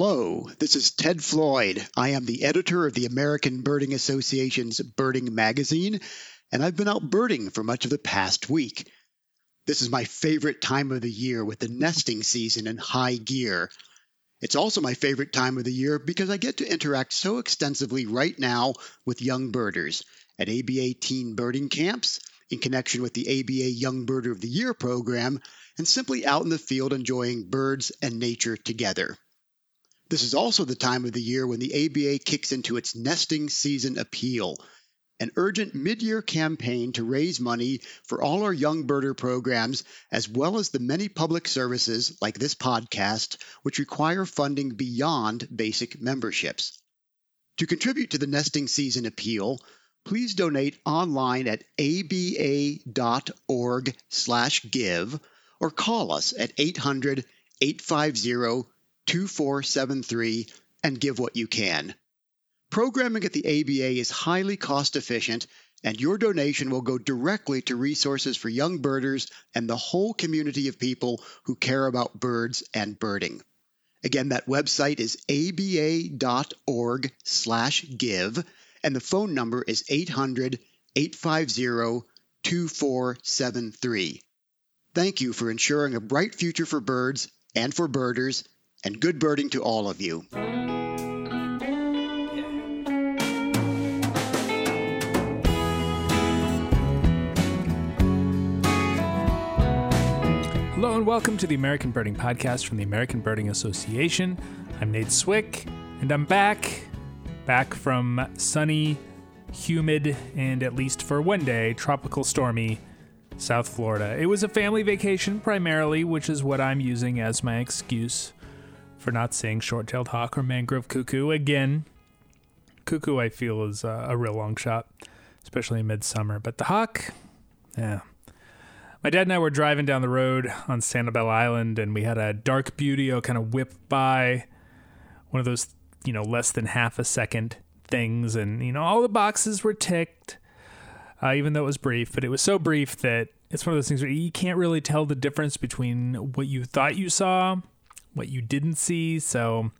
Hello, this is Ted Floyd. I am the editor of the American Birding Association's Birding Magazine, and I've been out birding for much of the past week. This is my favorite time of the year with the nesting season in high gear. It's also my favorite time of the year because I get to interact so extensively right now with young birders at ABA teen birding camps, in connection with the ABA Young Birder of the Year program, and simply out in the field enjoying birds and nature together. This is also the time of the year when the ABA kicks into its nesting season appeal, an urgent mid year campaign to raise money for all our young birder programs, as well as the many public services like this podcast, which require funding beyond basic memberships. To contribute to the nesting season appeal, please donate online at aba.org/give or call us at 800 850 2473 and give what you can. Programming at the ABA is highly cost efficient, and your donation will go directly to resources for young birders and the whole community of people who care about birds and birding. Again, that website is aba.org/give and the phone number is 800 850 2473. Thank you for ensuring a bright future for birds and for birders and good birding to all of you. Hello and welcome to the American Birding Podcast from the American Birding Association. I'm Nate Swick, and I'm back, back from sunny, humid, and at least for one day, tropical stormy South Florida. It was a family vacation primarily, which is what I'm using as my excuse for not seeing short-tailed hawk or mangrove cuckoo again. Cuckoo, I feel, is a real long shot, especially in midsummer. But the hawk, yeah. My dad and I were driving down the road on Sanibel Island, and we had a dark buteo kind of whip by, one of those, you know, less than half a second things, and you know, all the boxes were ticked, uh, even though it was brief. But it was so brief that it's one of those things where you can't really tell the difference between what you thought you saw what you didn't see. So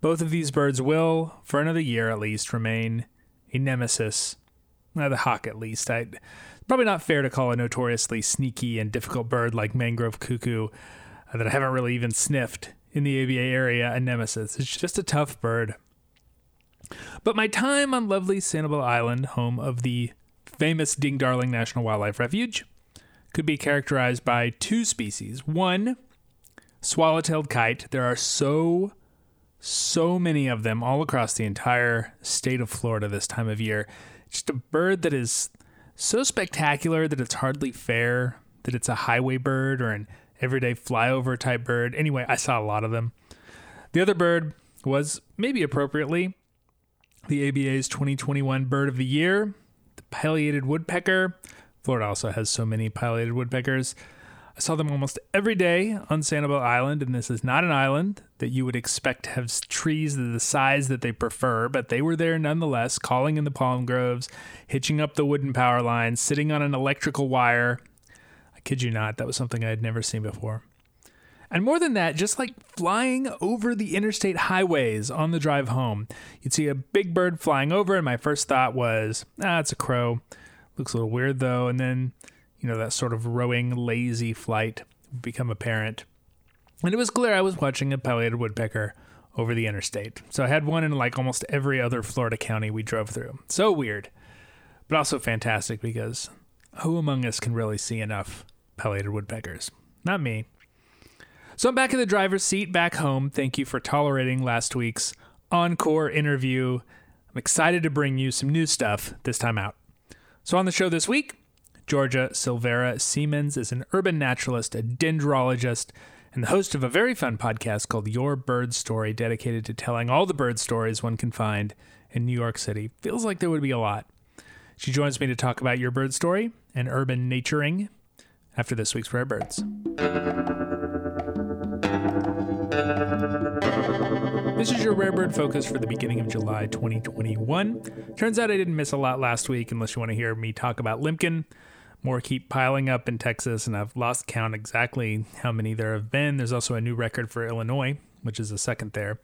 both of these birds will, for another year at least, remain a nemesis. Uh, the hawk, at least. I probably not fair to call a notoriously sneaky and difficult bird like mangrove cuckoo uh, that I haven't really even sniffed in the ABA area a nemesis. It's just a tough bird. But my time on lovely Sanibel Island, home of the famous Ding Darling National Wildlife Refuge, could be characterized by two species. One, swallow-tailed kite. There are so so many of them all across the entire state of Florida this time of year. Just a bird that is so spectacular that it's hardly fair that it's a highway bird or an everyday flyover type bird. Anyway, I saw a lot of them. The other bird was maybe appropriately the ABA's 2021 Bird of the Year, the pileated woodpecker. Florida also has so many pileated woodpeckers. I saw them almost every day on Sanibel Island, and this is not an island that you would expect to have trees the size that they prefer, but they were there nonetheless, calling in the palm groves, hitching up the wooden power lines, sitting on an electrical wire. I kid you not, that was something I had never seen before. And more than that, just like flying over the interstate highways on the drive home, you'd see a big bird flying over, and my first thought was, ah, it's a crow. Looks a little weird though. And then you know, that sort of rowing, lazy flight become apparent. And it was clear I was watching a pileated woodpecker over the interstate. So I had one in like almost every other Florida county we drove through. So weird, but also fantastic because who among us can really see enough pileated woodpeckers? Not me. So I'm back in the driver's seat back home. Thank you for tolerating last week's encore interview. I'm excited to bring you some new stuff this time out. So on the show this week, Georgia Silvera Seamans is an urban naturalist, a dendrologist, and the host of a very fun podcast called Your Bird Story, dedicated to telling all the bird stories one can find in New York City. Feels like there would be a lot. She joins me to talk about your bird story and urban naturing after this week's Rare Birds. This is your Rare Bird Focus for the beginning of July 2021. Turns out I didn't miss a lot last week, unless you want to hear me talk about Limpkin more keep piling up in Texas, and I've lost count exactly how many there have been. There's also a new record for Illinois which is a second there,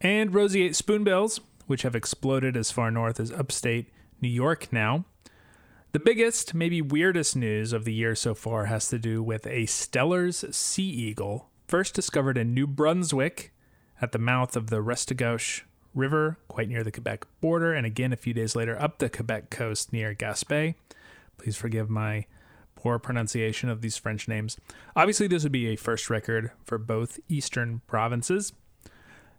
and roseate spoonbills, which have exploded as far north as upstate New York now. The biggest, maybe weirdest news of the year so far has to do with a Steller's sea eagle, first discovered in New Brunswick at the mouth of the Restigouche River, quite near the Quebec border, and again a few days later up the Quebec coast near Gaspé. Please forgive my poor pronunciation of these French names. Obviously, this would be a first record for both eastern provinces.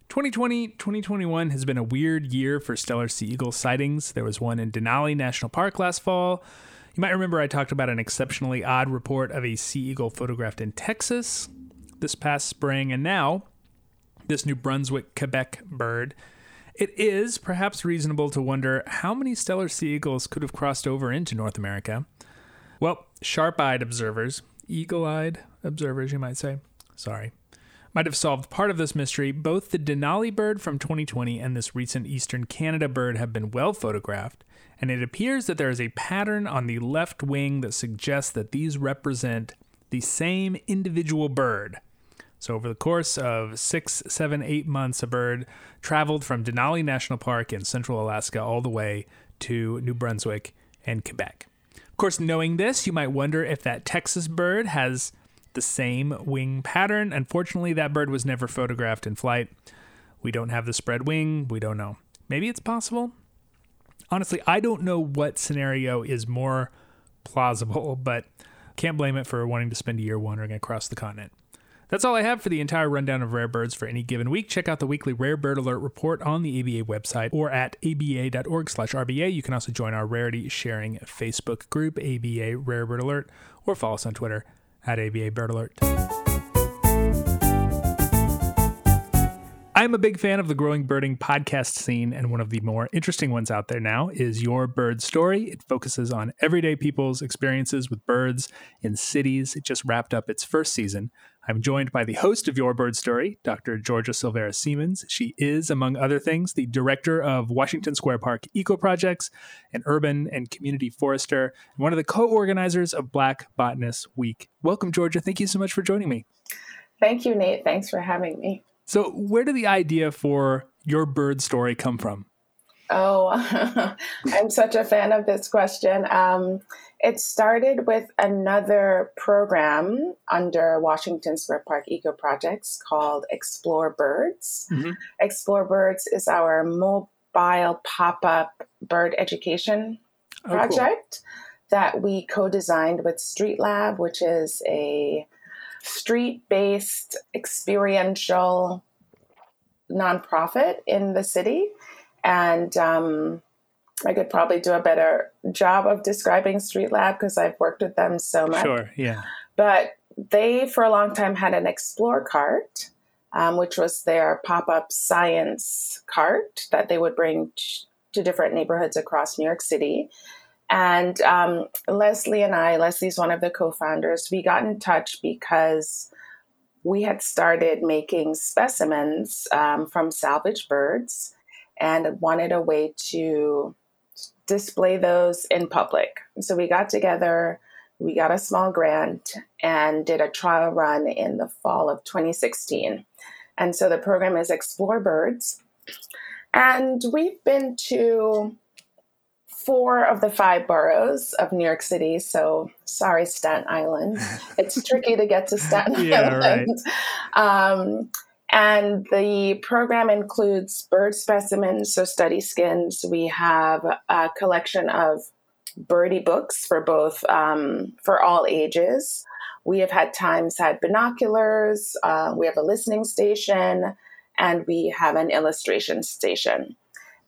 2020 2021 has been a weird year for Steller sea eagle sightings. There was one in Denali National Park last fall. You might remember I talked about an exceptionally odd report of a sea eagle photographed in Texas this past spring, and now this New Brunswick, Quebec bird. It is perhaps reasonable to wonder how many Steller sea eagles could have crossed over into North America. Well, sharp eyed observers, eagle eyed observers, you might say, sorry, might have solved part of this mystery. Both the Denali bird from 2020 and this recent Eastern Canada bird have been well photographed, and it appears that there is a pattern on the left wing that suggests that these represent the same individual bird. So, over the course of six, seven, eight months, a bird traveled from Denali National Park in central Alaska all the way to New Brunswick and Quebec. Of course, knowing this, you might wonder if that Texas bird has the same wing pattern. Unfortunately, that bird was never photographed in flight. We don't have the spread wing. We don't know. Maybe it's possible. Honestly, I don't know what scenario is more plausible, but can't blame it for wanting to spend a year wandering across the continent. That's all I have for the entire rundown of rare birds for any given week. Check out the weekly Rare Bird Alert report on the ABA website or at aba.org/rba. You can also join our rarity sharing Facebook group, ABA Rare Bird Alert, or follow us on Twitter at ABA Bird Alert. I'm a big fan of the growing birding podcast scene, and one of the more interesting ones out there now is Your Bird Story. It focuses on everyday people's experiences with birds in cities. It just wrapped up its first season. I'm joined by the host of Your Bird Story, Dr. Georgia Silvera Seamans. She is, among other things, the director of Washington Square Park Eco Projects, an urban and community forester, and one of the co organizers of Black Botanist Week. Welcome, Georgia. Thank you so much for joining me. Thank you, Nate. Thanks for having me. So, where did the idea for your bird story come from? Oh, I'm such a fan of this question. Um, it started with another program under Washington Square Park Eco Projects called Explore Birds. Mm-hmm. Explore Birds is our mobile pop up bird education oh, project cool. that we co designed with Street Lab, which is a street based experiential nonprofit in the city. And um, I could probably do a better job of describing Street Lab because I've worked with them so much. Sure, yeah. But they, for a long time, had an Explore cart, um, which was their pop up science cart that they would bring to different neighborhoods across New York City. And um, Leslie and I, Leslie's one of the co founders, we got in touch because we had started making specimens um, from salvaged birds and wanted a way to display those in public. So we got together, we got a small grant, and did a trial run in the fall of 2016. And so the program is Explore Birds. And we've been to four of the five boroughs of New York City. So sorry, Staten Island. It's tricky to get to Staten yeah, Island. Right. Um, and the program includes bird specimens, so study skins. We have a collection of birdie books for both um, for all ages. We have had times had binoculars. Uh, we have a listening station, and we have an illustration station.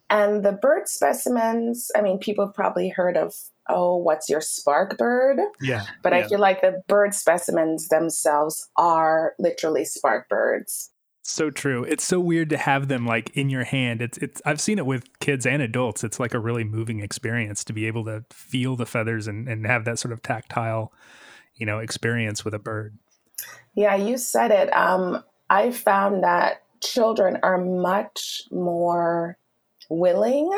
And the bird specimens, I mean, people have probably heard of, oh, what's your spark bird? Yeah. But yeah. I feel like the bird specimens themselves are literally spark birds. So true. It's so weird to have them like in your hand. It's it's I've seen it with kids and adults. It's like a really moving experience to be able to feel the feathers and, and have that sort of tactile, you know, experience with a bird. Yeah, you said it. Um, I found that children are much more willing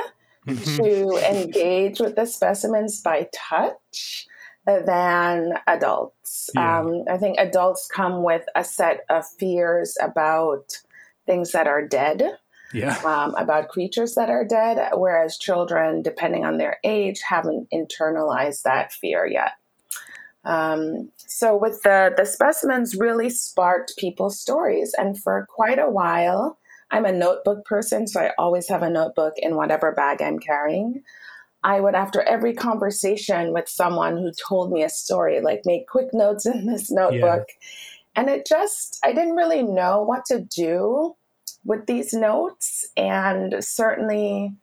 to engage with the specimens by touch than adults. Yeah. Um, I think adults come with a set of fears about things that are dead, Yeah. um, about creatures that are dead, whereas children, depending on their age, haven't internalized that fear yet. Um, so with the the specimens really sparked people's stories, and for quite a while, I'm a notebook person, so I always have a notebook in whatever bag I'm carrying. I would, after every conversation with someone who told me a story, like make quick notes in this notebook. And it just, I didn't really know what to do with these notes. And certainly,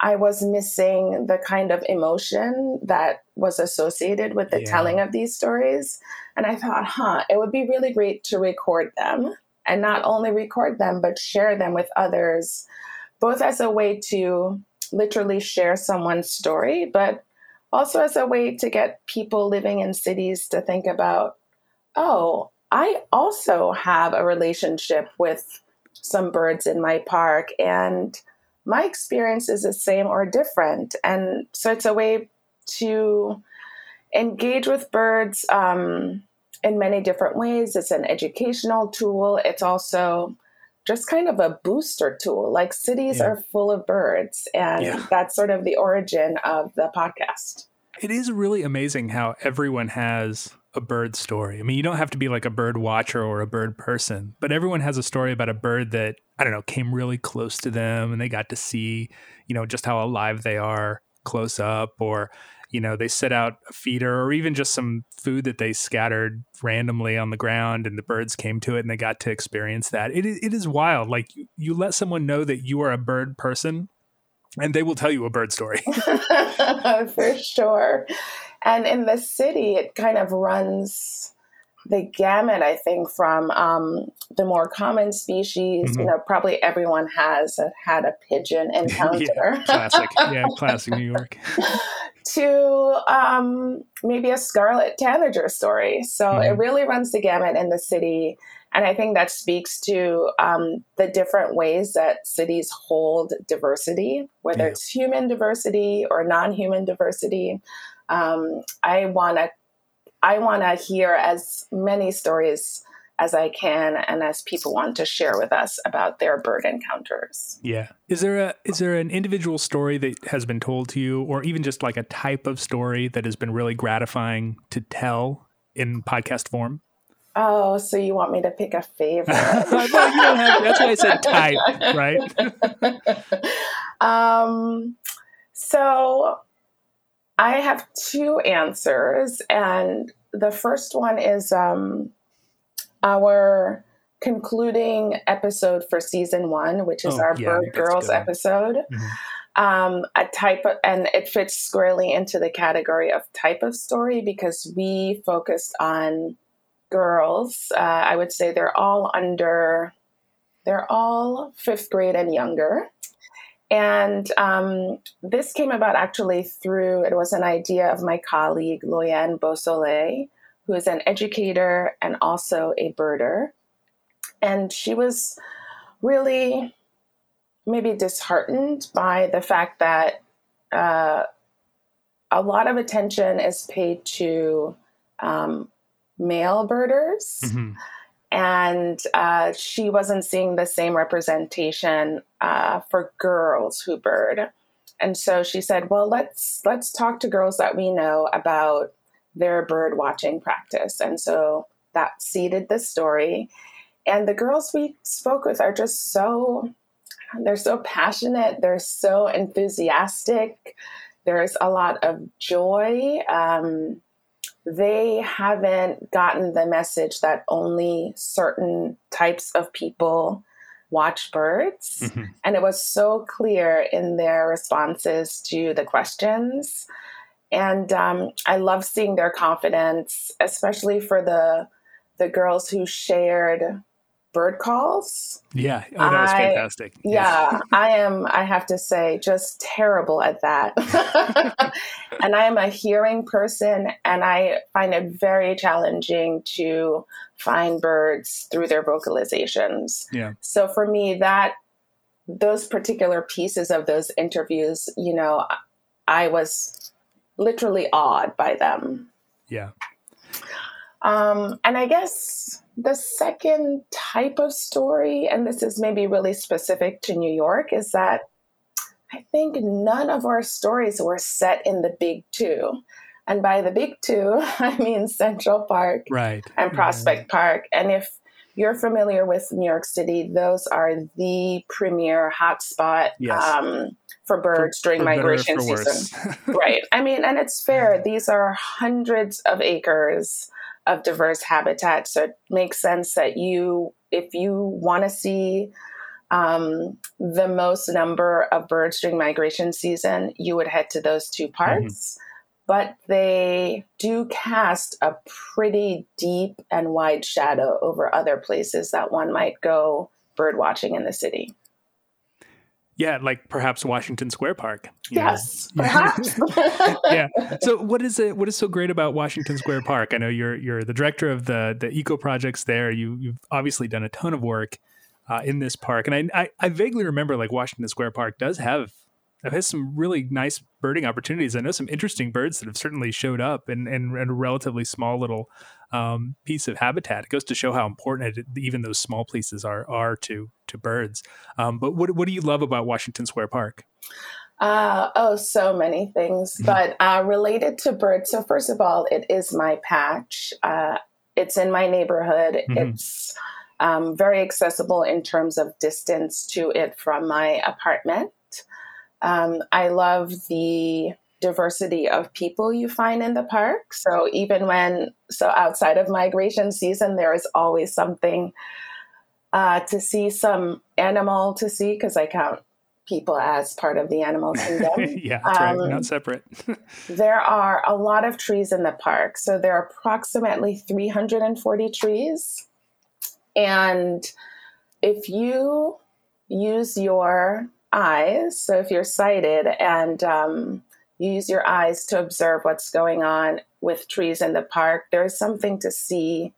I was missing the kind of emotion that was associated with the Yeah. telling of these stories. And I thought, huh, it would be really great to record them and not only record them, but share them with others, both as a way to literally share someone's story, but also as a way to get people living in cities to think about, oh, I also have a relationship with some birds in my park, and my experience is the same or different. And so it's a way to engage with birds um, in many different ways. It's an educational tool, it's also just kind of a booster tool. Like cities Yeah. are full of birds, and Yeah. that's sort of the origin of the podcast. It is really amazing how everyone has a bird story. I mean, you don't have to be like a bird watcher or a bird person, but everyone has a story about a bird that, I don't know, came really close to them and they got to see, you know, just how alive they are close up or, you know, they set out a feeder or even just some food that they scattered randomly on the ground and the birds came to it and they got to experience that. It is, it is wild. Like you, you let someone know that you are a bird person and they will tell you a bird story. For sure. And in the city, it kind of runs the gamut, I think, from um, the more common species. Mhm. You know, probably everyone has had a pigeon encounter. yeah, classic. Yeah, classic New York. To um, maybe a scarlet tanager story. So it Mhm. really runs the gamut in the city. And I think that speaks to um, the different ways that cities hold diversity, whether Yeah. it's human diversity or non human diversity. Um, I want to. I want to hear as many stories as I can and as people want to share with us about their bird encounters. Yeah. Is there a is there an individual story that has been told to you, or even just like a type of story that has been really gratifying to tell in podcast form? Oh, so you want me to pick a favorite? well, you don't have, that's why I said type, right? um, so I have two answers, and the first one is um, our concluding episode for season one, which is Oh, our yeah, Bird Girls good. episode. Mhm. Um, a type of, and it fits squarely into the category of type of story because we focused on girls. Uh, I would say they're all under, they're all fifth grade and younger. And um, this came about actually through, it was an idea of my colleague, Loyenne Beausoleil, who is an educator and also a birder. And she was really maybe disheartened by the fact that uh, a lot of attention is paid to um, male birders Mhm. and uh, she wasn't seeing the same representation uh, for girls who bird and so she said well let's let's talk to girls that we know about their bird watching practice and so that seeded the story and the girls we spoke with are just so they're so passionate they're so enthusiastic there's a lot of joy um, they haven't gotten the message that only certain types of people watch birds. Mhm. And it was so clear in their responses to the questions. And um, I love seeing their confidence, especially for the the girls who shared bird calls. Yeah. Oh, that was I- fantastic. Yeah, I am, I have to say, just terrible at that. and I am a hearing person, and I find it very challenging to find birds through their vocalizations. Yeah. So for me, that those particular pieces of those interviews, you know, I was literally awed by them. Yeah. Um, and I guess the second type of story, and this is maybe really specific to New York, is that I think none of our stories were set in the big two. And by the big two, I mean Central Park right. and Prospect Park. And if you're familiar with New York City, those are the premier hotspot Yes. um, for birds during For migration season. right. I mean, and it's fair. These are hundreds of acres of diverse habitat. So it makes sense that you, if you want to see um, the most number of birds during migration season, you would head to those two parks. But they do cast a pretty deep and wide shadow over other places that one might go bird watching in the city. yeah, like perhaps Washington Square Park. you know? Yes, perhaps. yeah. So what is it? What is so great about Washington Square Park? I know you're you're the director of the the eco projects there. You you've obviously done a ton of work uh, in this park, and I, I I vaguely remember like Washington Square Park does have it has some really nice birding opportunities. I know some interesting birds that have certainly showed up in, in, in a relatively small little um, piece of habitat. It goes to show how important it, even those small places are are to to birds. Um, but what what do you love about Washington Square Park? Uh, oh, so many things, but uh, related to birds. So, first of all, it is my patch. Uh, it's in my neighborhood. Mhm. It's um, very accessible in terms of distance to it from my apartment. Um, I love the diversity of people you find in the park. So, even when, so outside of migration season, there is always something uh, to see, some animal to see, because I count people as part of the animal kingdom. yeah, that's right. Um, Not separate. There are a lot of trees in the park. So there are approximately 340 trees. And if you use your eyes, so if you're sighted and um, you use your eyes to observe what's going on with trees in the park, there's something to see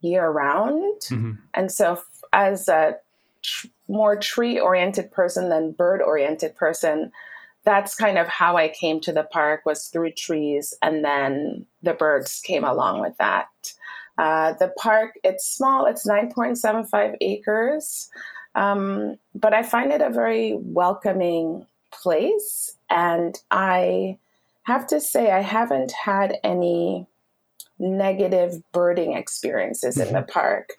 year round. Mhm. And so, as a tr- more tree oriented person than bird oriented person, that's kind of how I came to the park was through trees, and then the birds came along with that. Uh, the park it's small; it's nine point seven five acres, um, but I find it a very welcoming place, and I have to say I haven't had any negative birding experiences in the park,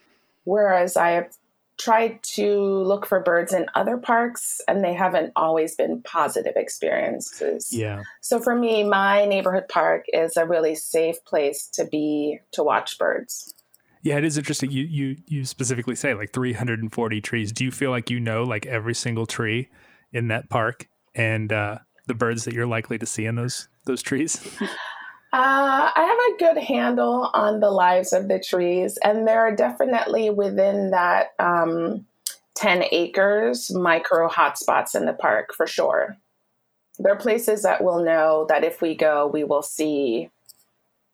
whereas I have tried to look for birds in other parks and they haven't always been positive experiences. Yeah. So for me, my neighborhood park is a really safe place to be to watch birds. Yeah, it is interesting. You you you specifically say like 340 trees. Do you feel like you know like every single tree in that park and uh, the birds that you're likely to see in those those trees? Uh, I have a good handle on the lives of the trees, and there are definitely within that um, 10 acres micro hotspots in the park for sure. There are places that we'll know that if we go, we will see.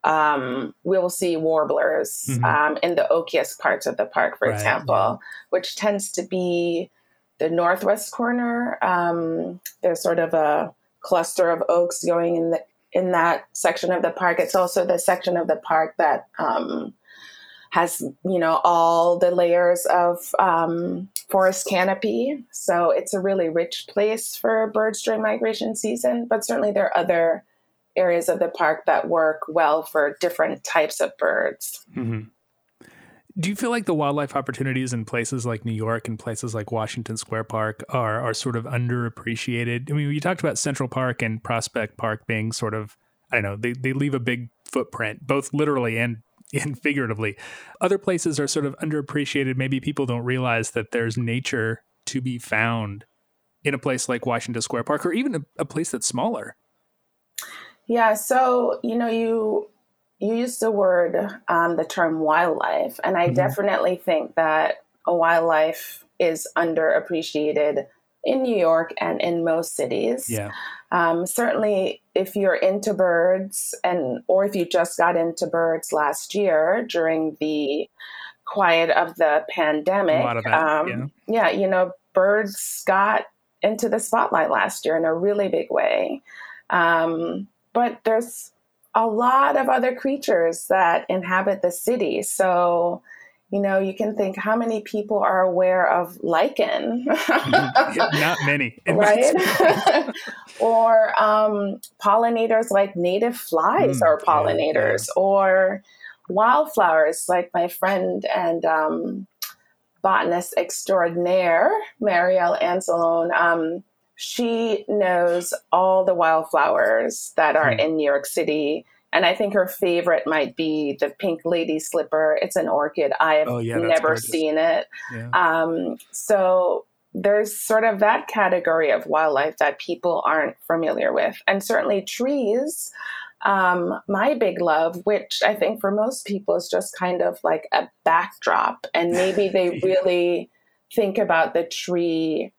Um, we will see warblers Mhm. um, in the oakiest parts of the park, for Right, example, yeah. which tends to be the northwest corner. Um, there's sort of a cluster of oaks going in the in that section of the park. It's also the section of the park that um, has, you know, all the layers of um, forest canopy. So it's a really rich place for birds during migration season. But certainly there are other areas of the park that work well for different types of birds. hmm Do you feel like the wildlife opportunities in places like New York and places like Washington Square Park are are sort of underappreciated? I mean, you talked about Central Park and Prospect Park being sort of I don't know, they they leave a big footprint, both literally and and figuratively. Other places are sort of underappreciated. Maybe people don't realize that there's nature to be found in a place like Washington Square Park or even a, a place that's smaller. Yeah, so you know, you you used the word, um, the term wildlife, and I Mhm. definitely think that a wildlife is underappreciated in New York and in most cities. Yeah. Um, certainly, if you're into birds, and or if you just got into birds last year during the quiet of the pandemic, of that, um, yeah, you know, birds got into the spotlight last year in a really big way. Um, but there's a lot of other creatures that inhabit the city. So, you know, you can think how many people are aware of lichen? Not many, right? or um, pollinators like native flies mm, are pollinators, yeah, yeah. or wildflowers like my friend and um, botanist extraordinaire, Marielle Anzelone. Um, she knows all the wildflowers that are mm. in New York City. And I think her favorite might be the pink lady slipper. It's an orchid. I have oh, yeah, never seen it. Yeah. Um, so there's sort of that category of wildlife that people aren't familiar with. And certainly trees. Um, my big love, which I think for most people is just kind of like a backdrop, and maybe they really think about the tree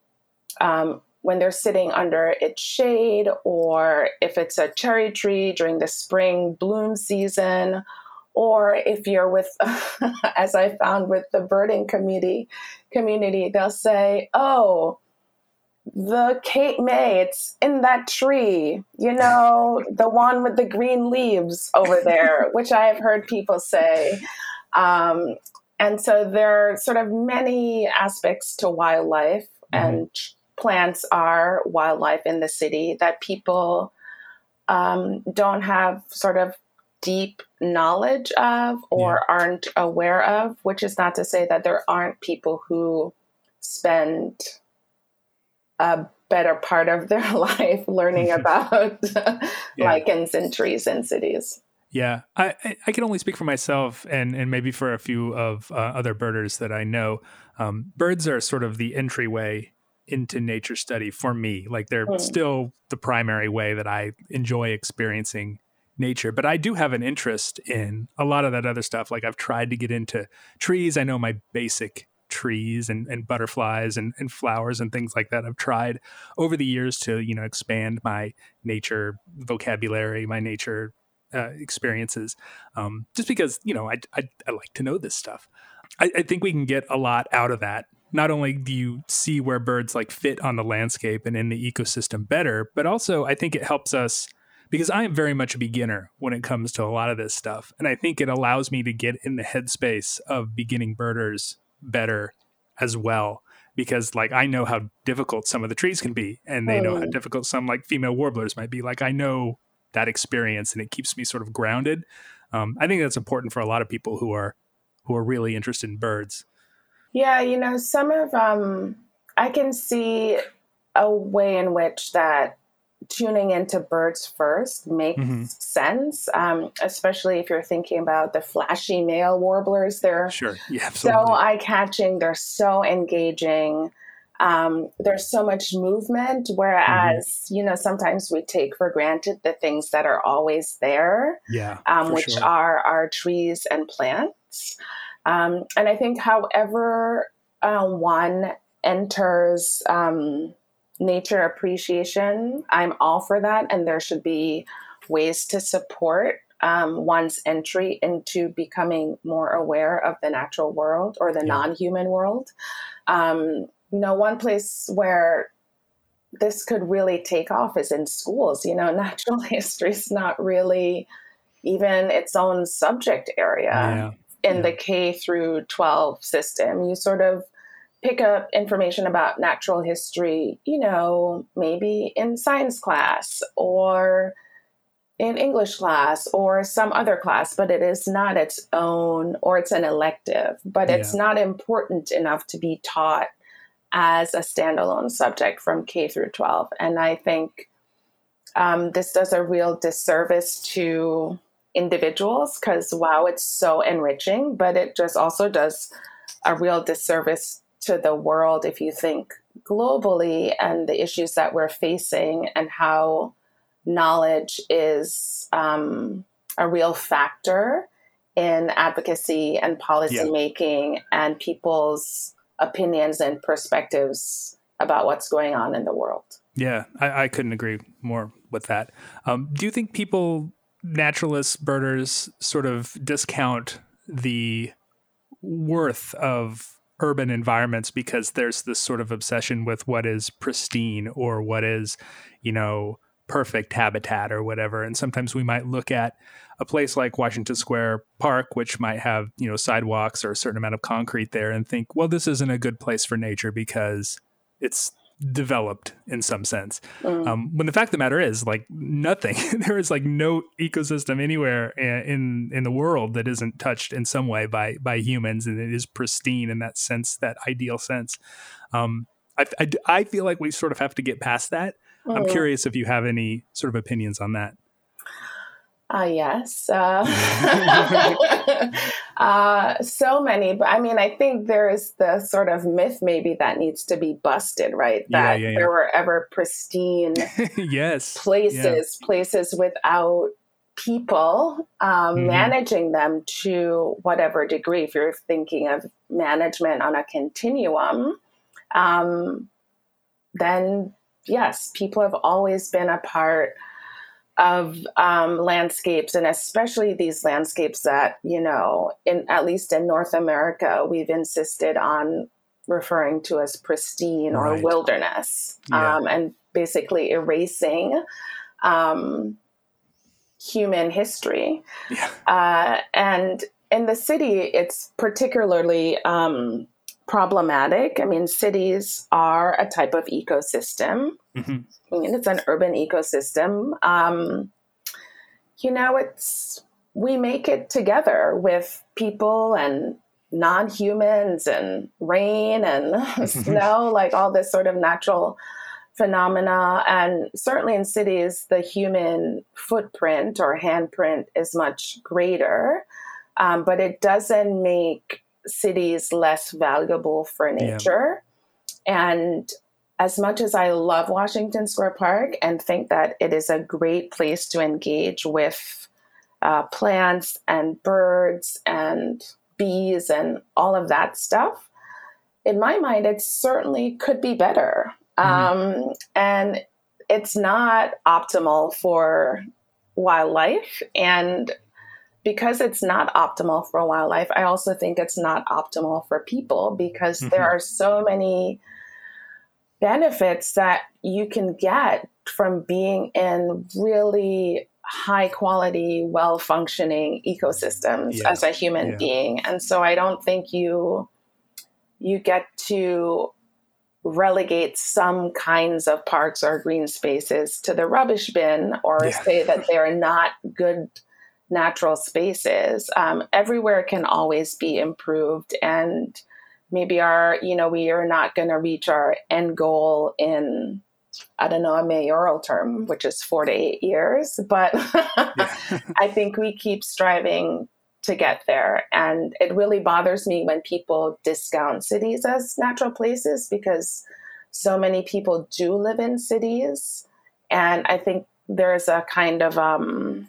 um, when they're sitting under its shade, or if it's a cherry tree during the spring bloom season, or if you're with, as I found with the birding community, community, they'll say, "Oh, the Cape May, it's in that tree, you know, the one with the green leaves over there," which I have heard people say. Um, and so there are sort of many aspects to wildlife mm-hmm. and plants are wildlife in the city that people um, don't have sort of deep knowledge of or yeah. aren't aware of, which is not to say that there aren't people who spend a better part of their life learning about yeah. lichens and trees in cities. Yeah, I, I can only speak for myself and, and maybe for a few of uh, other birders that I know. Um, birds are sort of the entryway into nature study for me. Like they're mm. still the primary way that I enjoy experiencing nature. But I do have an interest in a lot of that other stuff. Like I've tried to get into trees. I know my basic trees and, and butterflies and, and flowers and things like that. I've tried over the years to, you know, expand my nature vocabulary, my nature uh, experiences, um, just because, you know, I, I, I like to know this stuff. I, I think we can get a lot out of that not only do you see where birds like fit on the landscape and in the ecosystem better, but also I think it helps us because I am very much a beginner when it comes to a lot of this stuff. And I think it allows me to get in the headspace of beginning birders better as well. Because like I know how difficult some of the trees can be, and they know how oh. difficult some like female warblers might be. Like I know that experience, and it keeps me sort of grounded. Um, I think that's important for a lot of people who are who are really interested in birds. Yeah, you know, some of um I can see a way in which that tuning into birds first makes mm-hmm. sense, um, especially if you're thinking about the flashy male warblers. They're sure. yeah, so eye catching, they're so engaging. Um, there's so much movement, whereas, mm-hmm. you know, sometimes we take for granted the things that are always there, yeah, um, which sure. are our trees and plants. Um, and I think, however, uh, one enters um, nature appreciation, I'm all for that. And there should be ways to support um, one's entry into becoming more aware of the natural world or the yeah. non human world. Um, you know, one place where this could really take off is in schools. You know, natural history is not really even its own subject area. In yeah. the K through 12 system. You sort of pick up information about natural history, you know, maybe in science class or in English class or some other class, but it is not its own or it's an elective, but yeah. it's not important enough to be taught as a standalone subject from K through 12. And I think um, this does a real disservice to individuals because wow, it's so enriching, but it just also does a real disservice to the world if you think globally and the issues that we're facing and how knowledge is um, a real factor in advocacy and policy yeah. making and people's opinions and perspectives about what's going on in the world. Yeah, I, I couldn't agree more with that. Um, do you think people naturalists, birders sort of discount the worth of urban environments because there's this sort of obsession with what is pristine or what is, you know, perfect habitat or whatever. And sometimes we might look at a place like Washington Square Park, which might have, you know, sidewalks or a certain amount of concrete there and think, well, this isn't a good place for nature because it's developed in some sense. Mm. Um, when the fact of the matter is, like nothing, there is like no ecosystem anywhere in in the world that isn't touched in some way by by humans, and it is pristine in that sense, that ideal sense. Um, I, I, I feel like we sort of have to get past that. Mm. I'm curious if you have any sort of opinions on that. Uh, yes. Uh, uh, so many. But I mean, I think there is the sort of myth maybe that needs to be busted, right? That yeah, yeah, yeah. there were ever pristine yes. places, places without people um, mm-hmm. managing them to whatever degree. If you're thinking of management on a continuum, um, then yes, people have always been a part of um, landscapes and especially these landscapes that you know in at least in north america we've insisted on referring to as pristine right. or wilderness yeah. um, and basically erasing um, human history yeah. uh, and in the city it's particularly um, problematic. I mean, cities are a type of ecosystem. Mm-hmm. I mean, it's an urban ecosystem. Um, you know, it's we make it together with people and non-humans and rain and snow, like all this sort of natural phenomena. And certainly in cities, the human footprint or handprint is much greater. Um, but it doesn't make cities less valuable for nature. Yeah. And as much as I love Washington Square Park and think that it is a great place to engage with uh, plants and birds and bees and all of that stuff, in my mind, it certainly could be better. Mm-hmm. Um, and it's not optimal for wildlife. And because it's not optimal for wildlife, I also think it's not optimal for people because mm-hmm. there are so many benefits that you can get from being in really high quality, well functioning ecosystems yeah. as a human yeah. being. And so I don't think you you get to relegate some kinds of parks or green spaces to the rubbish bin or yeah. say that they're not good natural spaces. Um, everywhere can always be improved. And maybe our, you know, we are not going to reach our end goal in, I don't know, a mayoral term, which is four to eight years. But I think we keep striving to get there. And it really bothers me when people discount cities as natural places because so many people do live in cities. And I think there's a kind of um,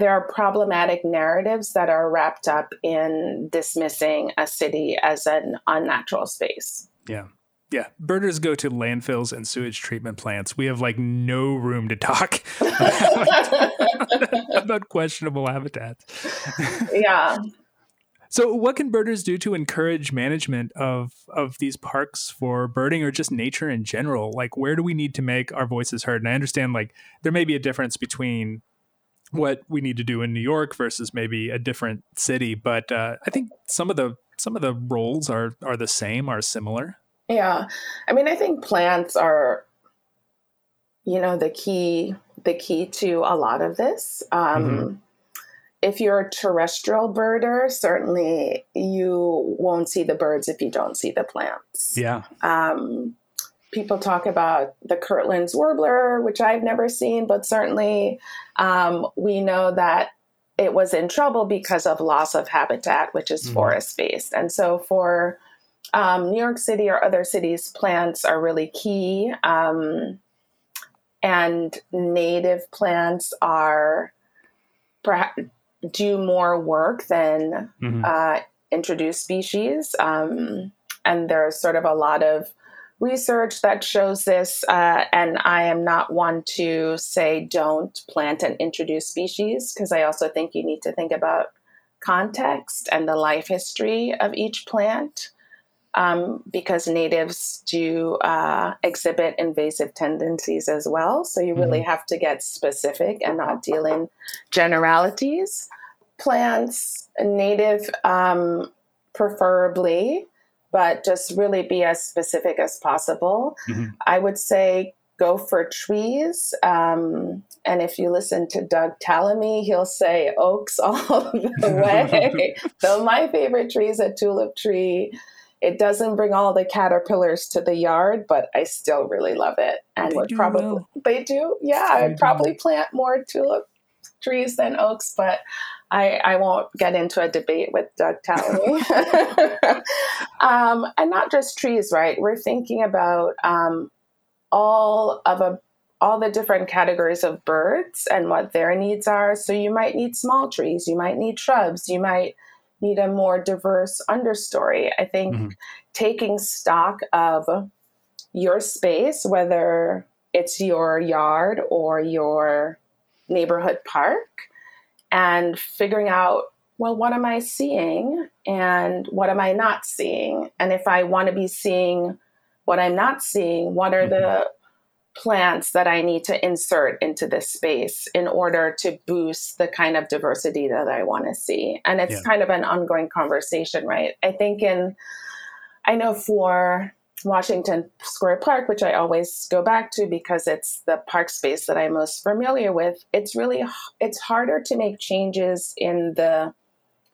there are problematic narratives that are wrapped up in dismissing a city as an unnatural space. Yeah. Yeah, birders go to landfills and sewage treatment plants. We have like no room to talk about, about questionable habitats. yeah. So, what can birders do to encourage management of of these parks for birding or just nature in general? Like, where do we need to make our voices heard? And I understand, like, there may be a difference between what we need to do in New York versus maybe a different city. But uh, I think some of the some of the roles are are the same, are similar. Yeah, I mean, I think plants are, you know, the key the key to a lot of this. Um, mm-hmm. If you're a terrestrial birder, certainly you won't see the birds if you don't see the plants. Yeah. Um, people talk about the Kirtland's warbler, which I've never seen, but certainly um, we know that it was in trouble because of loss of habitat, which is mm-hmm. forest based. And so for um, New York City or other cities, plants are really key. Um, and native plants are perhaps do more work than mm-hmm. uh, introduced species. Um, and there's sort of a lot of research that shows this, uh, and I am not one to say don't plant and introduce species because I also think you need to think about context and the life history of each plant. um, because natives do uh, exhibit invasive tendencies as well. So you really mm-hmm. have to get specific and not deal in generalities. Plants, native, um, preferably, but just really be as specific as possible. Mm-hmm. I would say go for trees. Um, and if you listen to Doug Tallamy, he'll say oaks all the way. so my favorite tree is a tulip tree. It doesn't bring all the caterpillars to the yard, but I still really love it. And would probably well. they do. Yeah, they I'd probably plant more tulip trees than oaks, but I, I won't get into a debate with Doug Tallamy. um, and not just trees, right? We're thinking about um, all of a all the different categories of birds and what their needs are. So you might need small trees, you might need shrubs, you might need a more diverse understory. I think mm-hmm. taking stock of your space, whether it's your yard or your neighborhood park, and figuring out, well, what am I seeing and what am I not seeing? And if I want to be seeing what I'm not seeing, what are mm-hmm. the plants that I need to insert into this space in order to boost the kind of diversity that I want to see. And it's yeah. kind of an ongoing conversation, right? I think in, I know for Washington Square Park, which I always go back to because it's the park space that I'm most familiar with, it's really, it's harder to make changes in the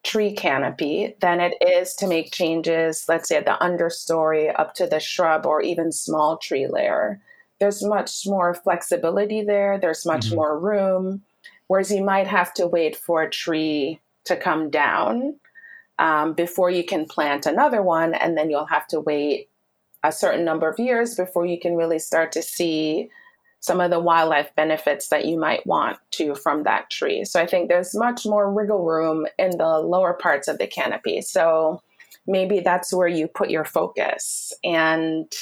tree canopy than it is to make changes, let's say at the understory up to the shrub or even small tree layer there's much more flexibility there. There's much mm-hmm. more room. Whereas you might have to wait for a tree to come down um, before you can plant another one. And then you'll have to wait a certain number of years before you can really start to see some of the wildlife benefits that you might want to from that tree. So I think there's much more wiggle room in the lower parts of the canopy. So maybe that's where you put your focus. And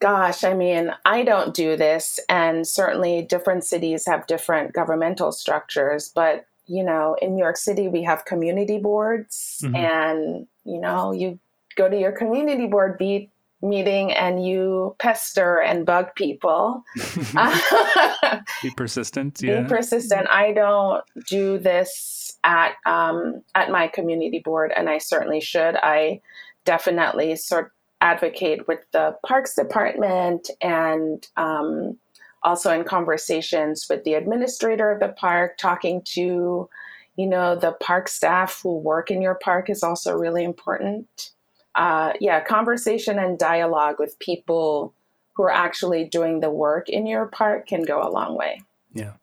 Gosh, I mean, I don't do this, and certainly different cities have different governmental structures, but you know, in New York City, we have community boards, mm-hmm. and you know, you go to your community board beat meeting and you pester and bug people. Be persistent. Yeah. Be persistent. I don't do this at um, at my community board, and I certainly should. I definitely sort advocate with the Parks Department and um, also in conversations with the administrator of the park, talking to, you know, the park staff who work in your park is also really important. Uh, yeah, conversation and dialogue with people who are actually doing the work in your park can go a long way. Yeah.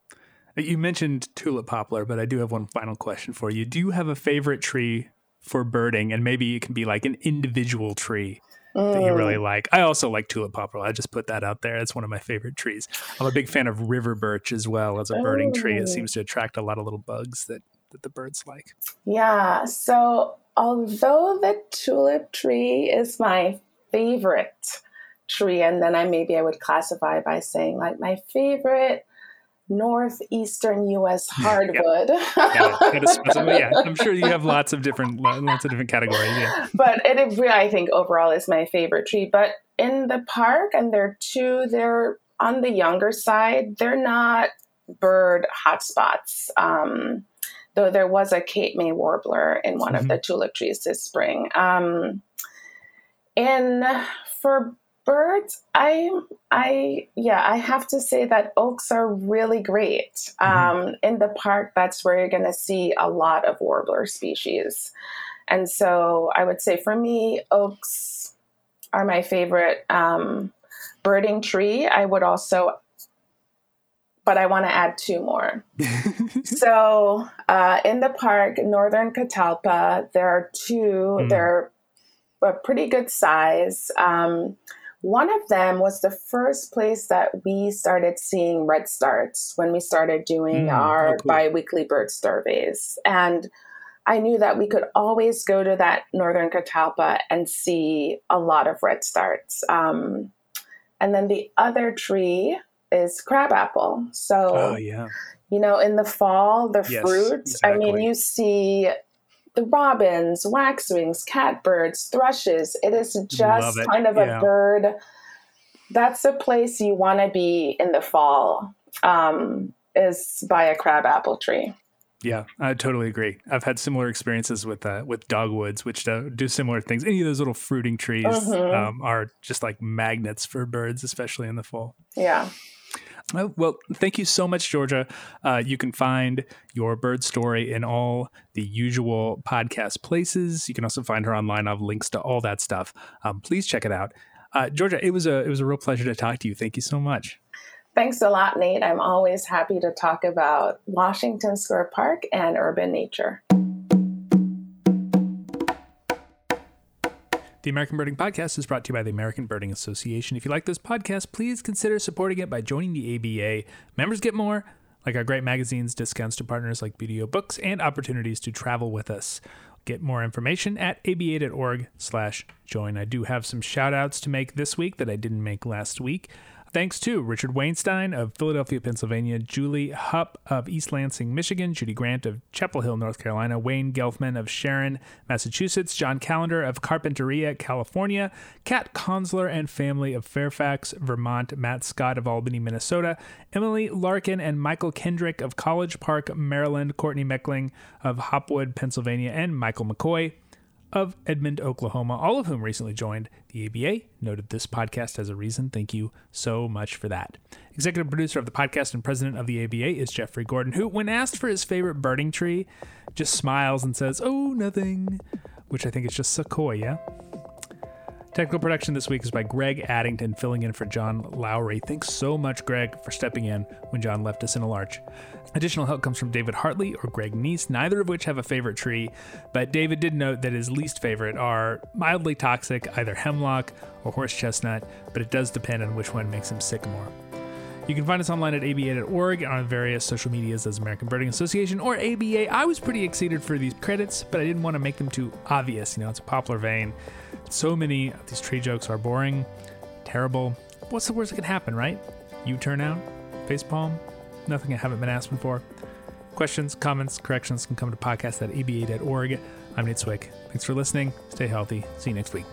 You mentioned tulip poplar, but I do have one final question for you. Do you have a favorite tree for birding? And maybe it can be like an individual tree that you really mm. like. I also like tulip poplar. I just put that out there. It's one of my favorite trees. I'm a big fan of river birch as well as a birding tree. It seems to attract a lot of little bugs that that the birds like. Yeah. So although the tulip tree is my favorite tree, and then I maybe I would classify by saying like my favorite northeastern U.S. hardwood. yeah. yeah, I'm sure you have lots of different lots of different categories. Yeah, but it, I think overall is my favorite tree. But in the park, and they're two, they're on the younger side. They're not bird hotspots. Um, though there was a Cape May warbler in one mm-hmm. of the tulip trees this spring. Um, and for birds i i yeah i have to say that oaks are really great mm-hmm. um, in the park that's where you're going to see a lot of warbler species and so i would say for me oaks are my favorite um, birding tree i would also but I want to add two more. so, uh, in the park, northern Catalpa, there are two. Mm. They're a pretty good size. Um, one of them was the first place that we started seeing redstarts when we started doing mm, our cool. biweekly bird surveys. And I knew that we could always go to that northern Catalpa and see a lot of redstarts. Um, and then the other tree is crabapple. So, oh, yeah. you know, in the fall, the yes, fruit, exactly. I mean, you see the robins, waxwings, catbirds, thrushes. It is just it. kind of Yeah. a bird. That's a place you want to be in the fall. Um, is by a crabapple tree. Yeah, I totally agree. I've had similar experiences with uh, with dogwoods, which do, do similar things. Any of those little fruiting trees Mhm. um, are just like magnets for birds, especially in the fall. Yeah. Oh, well, thank you so much, Georgia. Uh, you can find your bird story in all the usual podcast places. You can also find her online. I have links to all that stuff. Um, please check it out, uh, Georgia. It was a it was a real pleasure to talk to you. Thank you so much. Thanks a lot, Nate. I'm always happy to talk about Washington Square Park and urban nature. The American Birding Podcast is brought to you by the American Birding Association. If you like this podcast, please consider supporting it by joining the ABA. Members get more, like our great magazines, discounts to partners like Buteo Books, and opportunities to travel with us. Get more information at aba.org slash join. I do have some shout outs to make this week that I didn't make last week. Thanks to Richard Weinstein of Philadelphia, Pennsylvania, Julie Hupp of East Lansing, Michigan, Judy Grant of Chapel Hill, North Carolina, Wayne Gelfman of Sharon, Massachusetts, John Callender of Carpinteria, California, Kat Consler and family of Fairfax, Vermont, Matt Scott of Albany, Minnesota, Emily Larkin and Michael Kendrick of College Park, Maryland, Courtney Meckling of Hopwood, Pennsylvania, and Michael McCoy of Edmond, Oklahoma, all of whom recently joined the ABA. Noted this podcast as a reason. Thank you so much for that. Executive producer of the podcast and president of the ABA is Jeffrey Gordon, who, when asked for his favorite birding tree, just smiles and says, Oh, nothing, which I think is just sequoia. Technical production this week is by Greg Addington, filling in for John Lowry. Thanks so much, Greg, for stepping in when John left us in a larch. Additional help comes from David Hartley or Greg Neise, neither of which have a favorite tree, but David did note that his least favorite are mildly toxic, either hemlock or horse chestnut, but it does depend on which one makes him sick more. You can find us online at aba.org and on various social medias as American Birding Association or ABA. I was pretty excited for these credits, but I didn't want to make them too obvious. You know, it's a popular vein. So many of these tree jokes are boring, terrible. What's the worst that can happen, right? You turn out, facepalm, nothing I haven't been asking for. Questions, comments, corrections can come to podcast at aba.org. I'm Nate Swick. Thanks for listening. Stay healthy. See you next week.